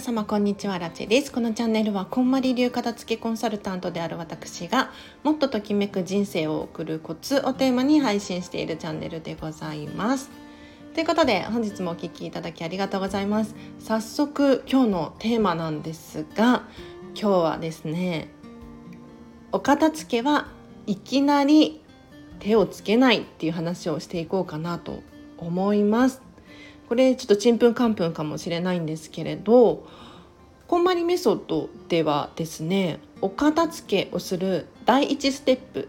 皆様こんにちは。ラチェです。このチャンネルはこんまり流片付けコンサルタントである私がもっとときめく人生を送るコツをテーマに配信しているチャンネルでございます。ということで本日もお聴きいただきありがとうございます。早速今日のテーマなんですが今日はですねお片付けはいきなり手をつけないっていう話をしていこうかなと思います。これちょっとちんぷんかんぷんかもしれないんですけれどこんまりメソッドではですねお片付けをする第1ステップ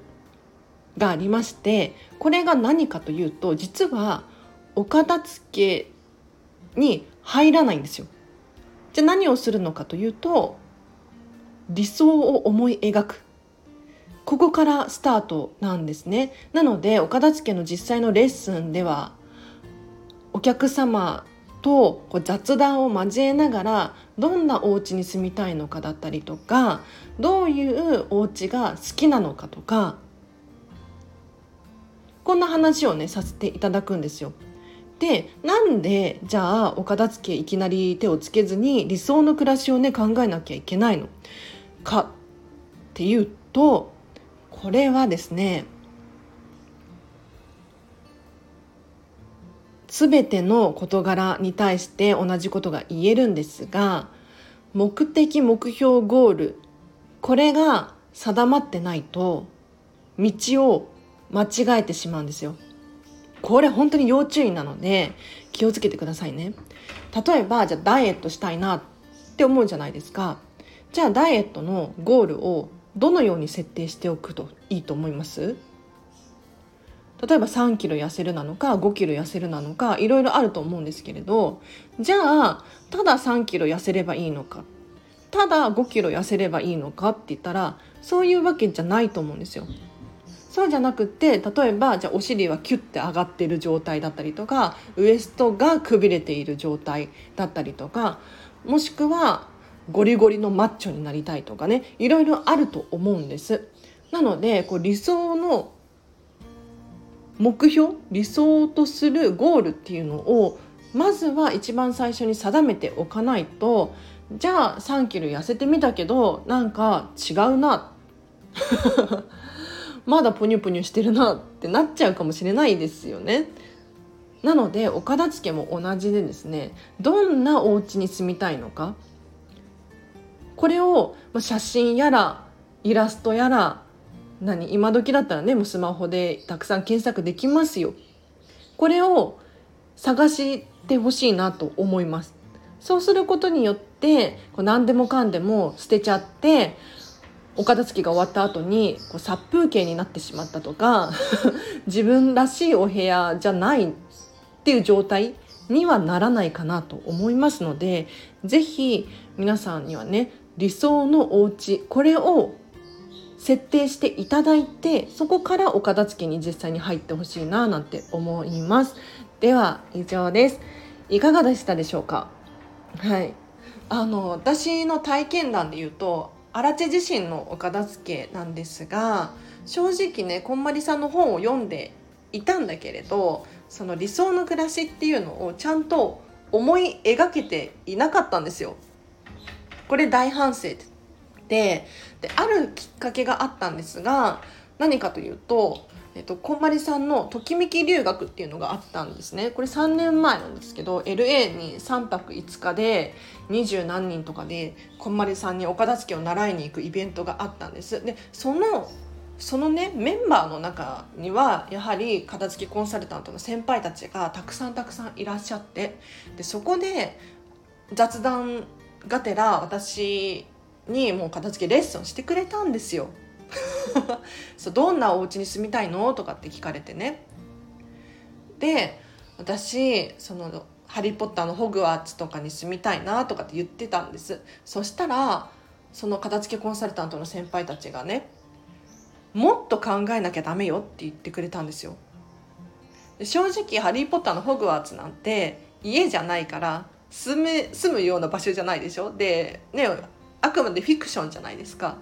がありましてこれが何かというと実はお片付けに入らないんですよ。じゃあ何をするのかというと理想を思い描くここからスタートなんですねなのでお片付けの実際のレッスンではお客様とこう雑談を交えながらどんなお家に住みたいのかだったりとかどういうお家が好きなのかとかこんな話をねさせていただくんですよ。でなんでじゃあお片付けいきなり手をつけずに理想の暮らしをね考えなきゃいけないのかっていうとこれはですね全ての事柄に対して同じことが言えるんですが目的目標ゴールこれが定まってないと道を間違えてしまうんですよ。これ本当に要注意なので気をつけてくださいね。例えばじゃあダイエットしたいなって思うじゃないですか。じゃあダイエットのゴールをどのように設定しておくといいと思います？例えば3キロ痩せるなのか5キロ痩せるなのかいろいろあると思うんですけれどじゃあただ3キロ痩せればいいのかただ5キロ痩せればいいのかって言ったらそういうわけじゃないと思うんですよ。そうじゃなくて例えばじゃあお尻はキュッて上がってる状態だったりとかウエストがくびれている状態だったりとかもしくはゴリゴリのマッチョになりたいとかねいろいろあると思うんです。なのでこう理想の目標理想とするゴールっていうのをまずは一番最初に定めておかないとじゃあ3キロ痩せてみたけどなんか違うな まだポニョポニョしてるなってなっちゃうかもしれないですよね。なのでお片付けも同じでですねどんなお家に住みたいのかこれを写真やらイラストやら何今時だったらねもうスマホでたくさん検索できますよ。これを探してほしいなと思います。そうすることによってこう何でもかんでも捨てちゃってお片付けが終わった後にこう殺風景になってしまったとか 自分らしいお部屋じゃないっていう状態にはならないかなと思いますので是非皆さんにはね理想のお家これを設定していただいてそこからお片付けに実際に入ってほしいななんて思います。では以上です。いかがでしたでしょうか？はい。あの私の体験談で言うと荒地自身のお片付けなんですが正直ねこんまりさんの本を読んでいたんだけれどその理想の暮らしっていうのをちゃんと思い描けていなかったんですよ。これ大反省てであるきっかけがあったんですが何かというと、えっと、こんまりさんのときめき留学っていうのがあったんですね。これ3年前なんですけど LA に3泊5日で二十何人とかでこんまりさんにお片付けを習いに行くイベントがあったんです。でそのそのねメンバーの中にはやはり片付けコンサルタントの先輩たちがたくさんたくさんいらっしゃってでそこで雑談がてら私にもう片付けレッスンしてくれたんですよ。そうどんなお家に住みたいの？とかって聞かれてね。で私その「ハリー・ポッター」のホグワーツとかに住みたいなとかって言ってたんですそしたらその片付けコンサルタントの先輩たちがねもっと考えなきゃダメよって言ってくれたんですよ正直「ハリー・ポッター」のホグワーツなんて家じゃないから住む住むような場所じゃないでしょ？でねあくまでフィクションじゃないですか。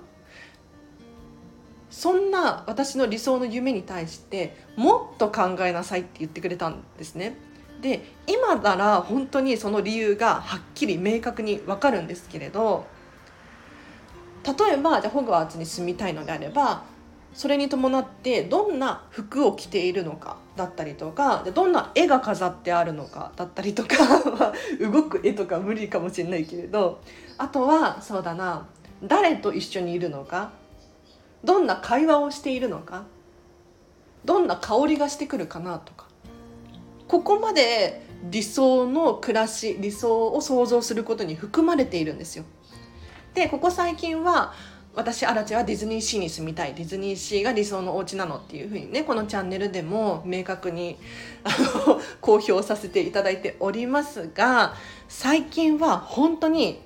そんな私の理想の夢に対してもっと考えなさいって言ってくれたんですね。で今なら本当にその理由がはっきり明確にわかるんですけれど例えばじゃホグワーツに住みたいのであればそれに伴ってどんな服を着ているのかだったりとかどんな絵が飾ってあるのかだったりとか 動く絵とか無理かもしれないけれどあとはそうだな誰と一緒にいるのかどんな会話をしているのかどんな香りがしてくるかなとかここまで理想の暮らし理想を想像することに含まれているんですよ。でここ最近は私アラチェはディズニーシーに住みたい。ディズニーシーが理想のお家なのっていうふうにねこのチャンネルでも明確にあの 公表させていただいておりますが最近は本当に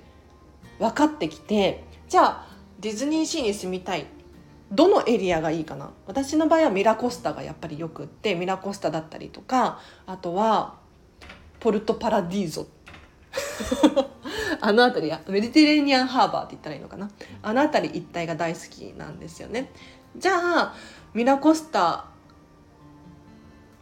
分かってきてじゃあディズニーシーに住みたい。どのエリアがいいかな。私の場合はミラコスタがやっぱりよくってミラコスタだったりとかあとはポルトパラディーゾ。っ あの辺りやメディテレーニアンハーバーって言ったらいいのかな？あの辺り一帯が大好きなんですよね。じゃあミラコスタ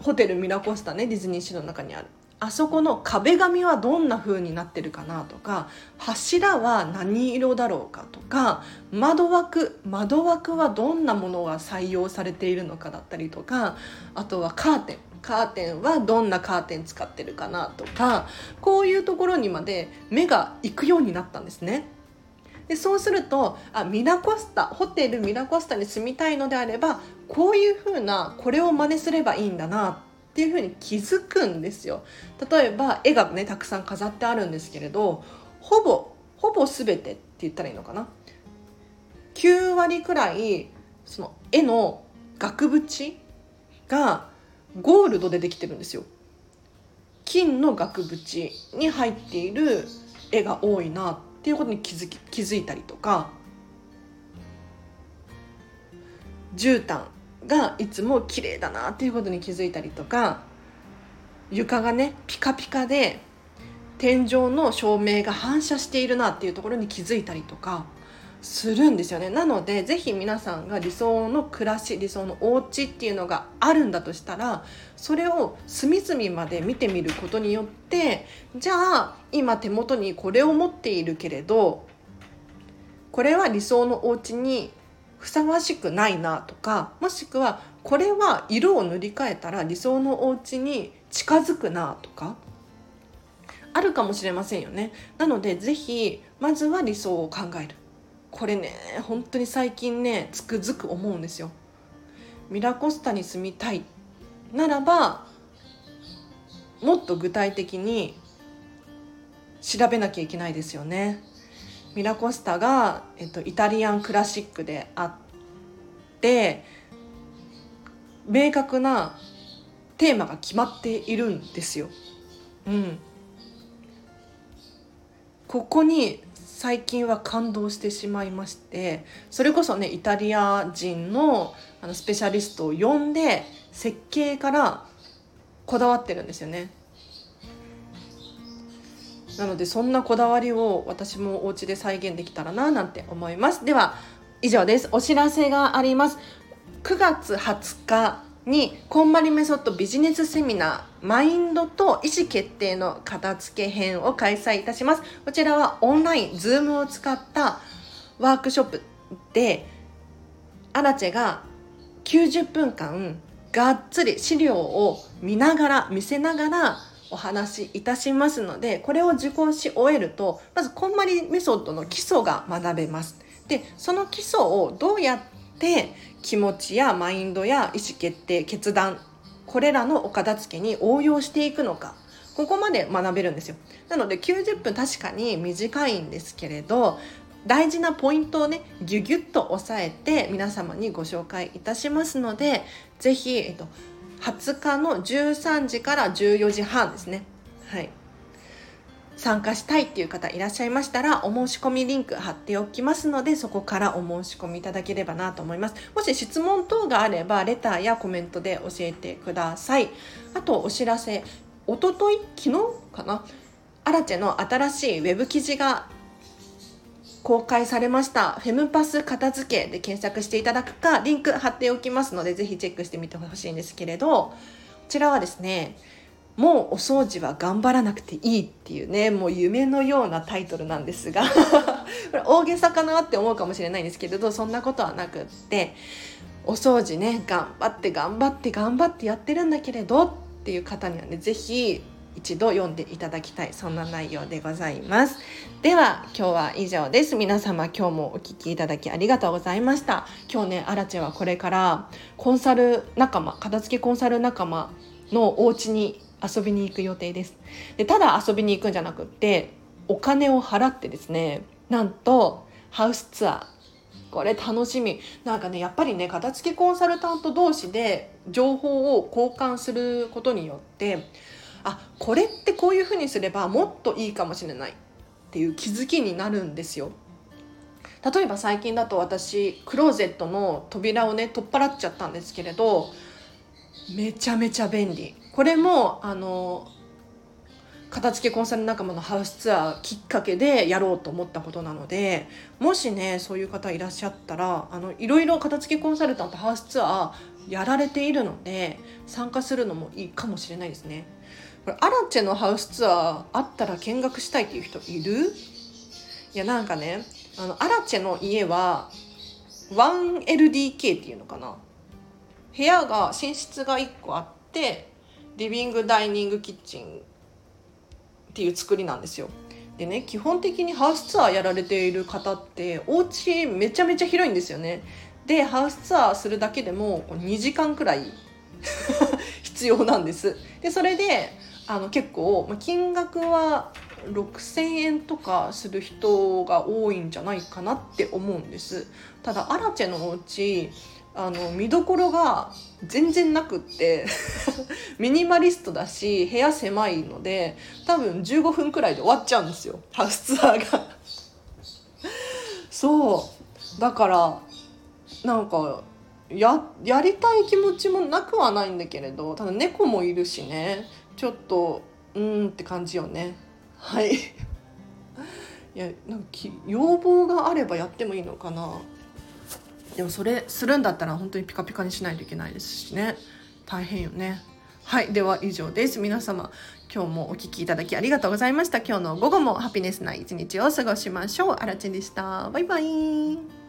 ホテルミラコスタねディズニーシーの中にある。あそこの壁紙はどんな風になってるかなとか柱は何色だろうかとか窓枠窓枠はどんなものが採用されているのかだったりとかあとはカーテン。カーテンはどんなカーテン使ってるかなとかこういうところにまで目が行くようになったんですね。でそうするとあミラコスタホテルミラコスタに住みたいのであればこういう風なこれを真似すればいいんだなっていうふうに気づくんですよ例えば絵がねたくさん飾ってあるんですけれどほぼほぼ全てって言ったらいいのかな9割くらいその絵の額縁がゴールドでできてるんですよ。金の額縁に入っている絵が多いなっていうことに気づき気づいたりとか絨毯がいつも綺麗だなっていうことに気づいたりとか床がねピカピカで天井の照明が反射しているなっていうところに気づいたりとかするんですよね。なのでぜひ皆さんが理想の暮らし理想のお家っていうのがあるんだとしたらそれを隅々まで見てみることによってじゃあ今手元にこれを持っているけれどこれは理想のお家にふさわしくないなとかもしくはこれは色を塗り替えたら理想のお家に近づくなとかあるかもしれませんよね。なので是非まずは理想を考える。これね本当に最近ねつくづく思うんですよ。ミラコスタに住みたいならばもっと具体的に調べなきゃいけないですよね。ミラコスタが、えっと、イタリアンクラシックであって明確なテーマが決まっているんですよ。うん、ここに最近は感動してしまいましてそれこそねイタリア人のあのスペシャリストを呼んで設計からこだわってるんですよね。なのでそんなこだわりを私もお家で再現できたらななんて思います。では以上です。お知らせがあります。9月20日にこんまりメソッドビジネスセミナーマインドと意思決定の片付け編を開催いたします。こちらはオンラインズームを使ったワークショップでアラチェが90分間がっつり資料を見ながら見せながらお話しいたしますのでこれを受講し終えるとまずこんまりメソッドの基礎が学べます。でその基礎をどうやって気持ちやマインドや意思決定決断これらのお片付けに応用していくのかここまで学べるんですよなので90分確かに短いんですけれど大事なポイントをねギュギュッと押さえて皆様にご紹介いたしますので是非、えっと、20日の13時から14時半ですね。はい。参加したいっていう方いらっしゃいましたら、お申し込みリンク貼っておきますので、そこからお申し込みいただければなと思います。もし質問等があれば、レターやコメントで教えてください。あと、お知らせ。おととい昨日かな？アラチェの新しいウェブ記事が公開されましたフェムパス片付けで検索していただくかリンク貼っておきますのでぜひチェックしてみてほしいんですけれどこちらはですねもうお掃除は頑張らなくていいっていうねもう夢のようなタイトルなんですが これ大げさかなって思うかもしれないんですけれどそんなことはなくってお掃除ね頑張って頑張って頑張ってやってるんだけれどっていう方にはね是非一度読んでいただきたいそんな内容でございます。では今日は以上です。皆様今日もお聴きいただきありがとうございました。今日ねアラチェはこれからコンサル仲間片付けコンサル仲間のお家に遊びに行く予定です。でただ遊びに行くんじゃなくってお金を払ってですねなんとハウスツアー。これ楽しみ。なんかねやっぱりね片付けコンサルタント同士で情報を交換することによってあこれってこういうふうにすればもっといいかもしれない。っていう気づきになるんですよ。例えば最近だと私クローゼットの扉をね取っ払っちゃったんですけれどめちゃめちゃ便利。これもあの片付けコンサル仲間のハウスツアーきっかけでやろうと思ったことなのでもしねそういう方いらっしゃったらあのいろいろ片付けコンサルタントハウスツアーやられているので参加するのもいいかもしれないですね。これアラチェのハウスツアーあったら見学したいっていう人いる？いやなんかねあのアラチェの家は 1LDK っていうのかな。部屋が寝室が1個あってリビングダイニングキッチンっていう作りなんですよ。でね基本的にハウスツアーやられている方ってお家めちゃめちゃ広いんですよね。でハウスツアーするだけでも2時間くらい 必要なんです。でそれであの結構金額は6,000円とかする人が多いんじゃないかなって思うんです。ただアラチェのお家あの見どころが全然なくって ミニマリストだし部屋狭いので多分15分くらいで終わっちゃうんですよ。ハウスツアーが。そう。だからなんかややりたい気持ちもなくはないんだけれどただ猫もいるしね。ちょっとうんって感じよね。はい。いやなんか要望があればやってもいいのかな。でもそれするんだったら本当にピカピカにしないといけないですしね。大変よね。はいでは以上です。皆様今日もお聴きいただきありがとうございました。今日の午後もハピネスな一日を過ごしましょう。あらちんでした。バイバイ。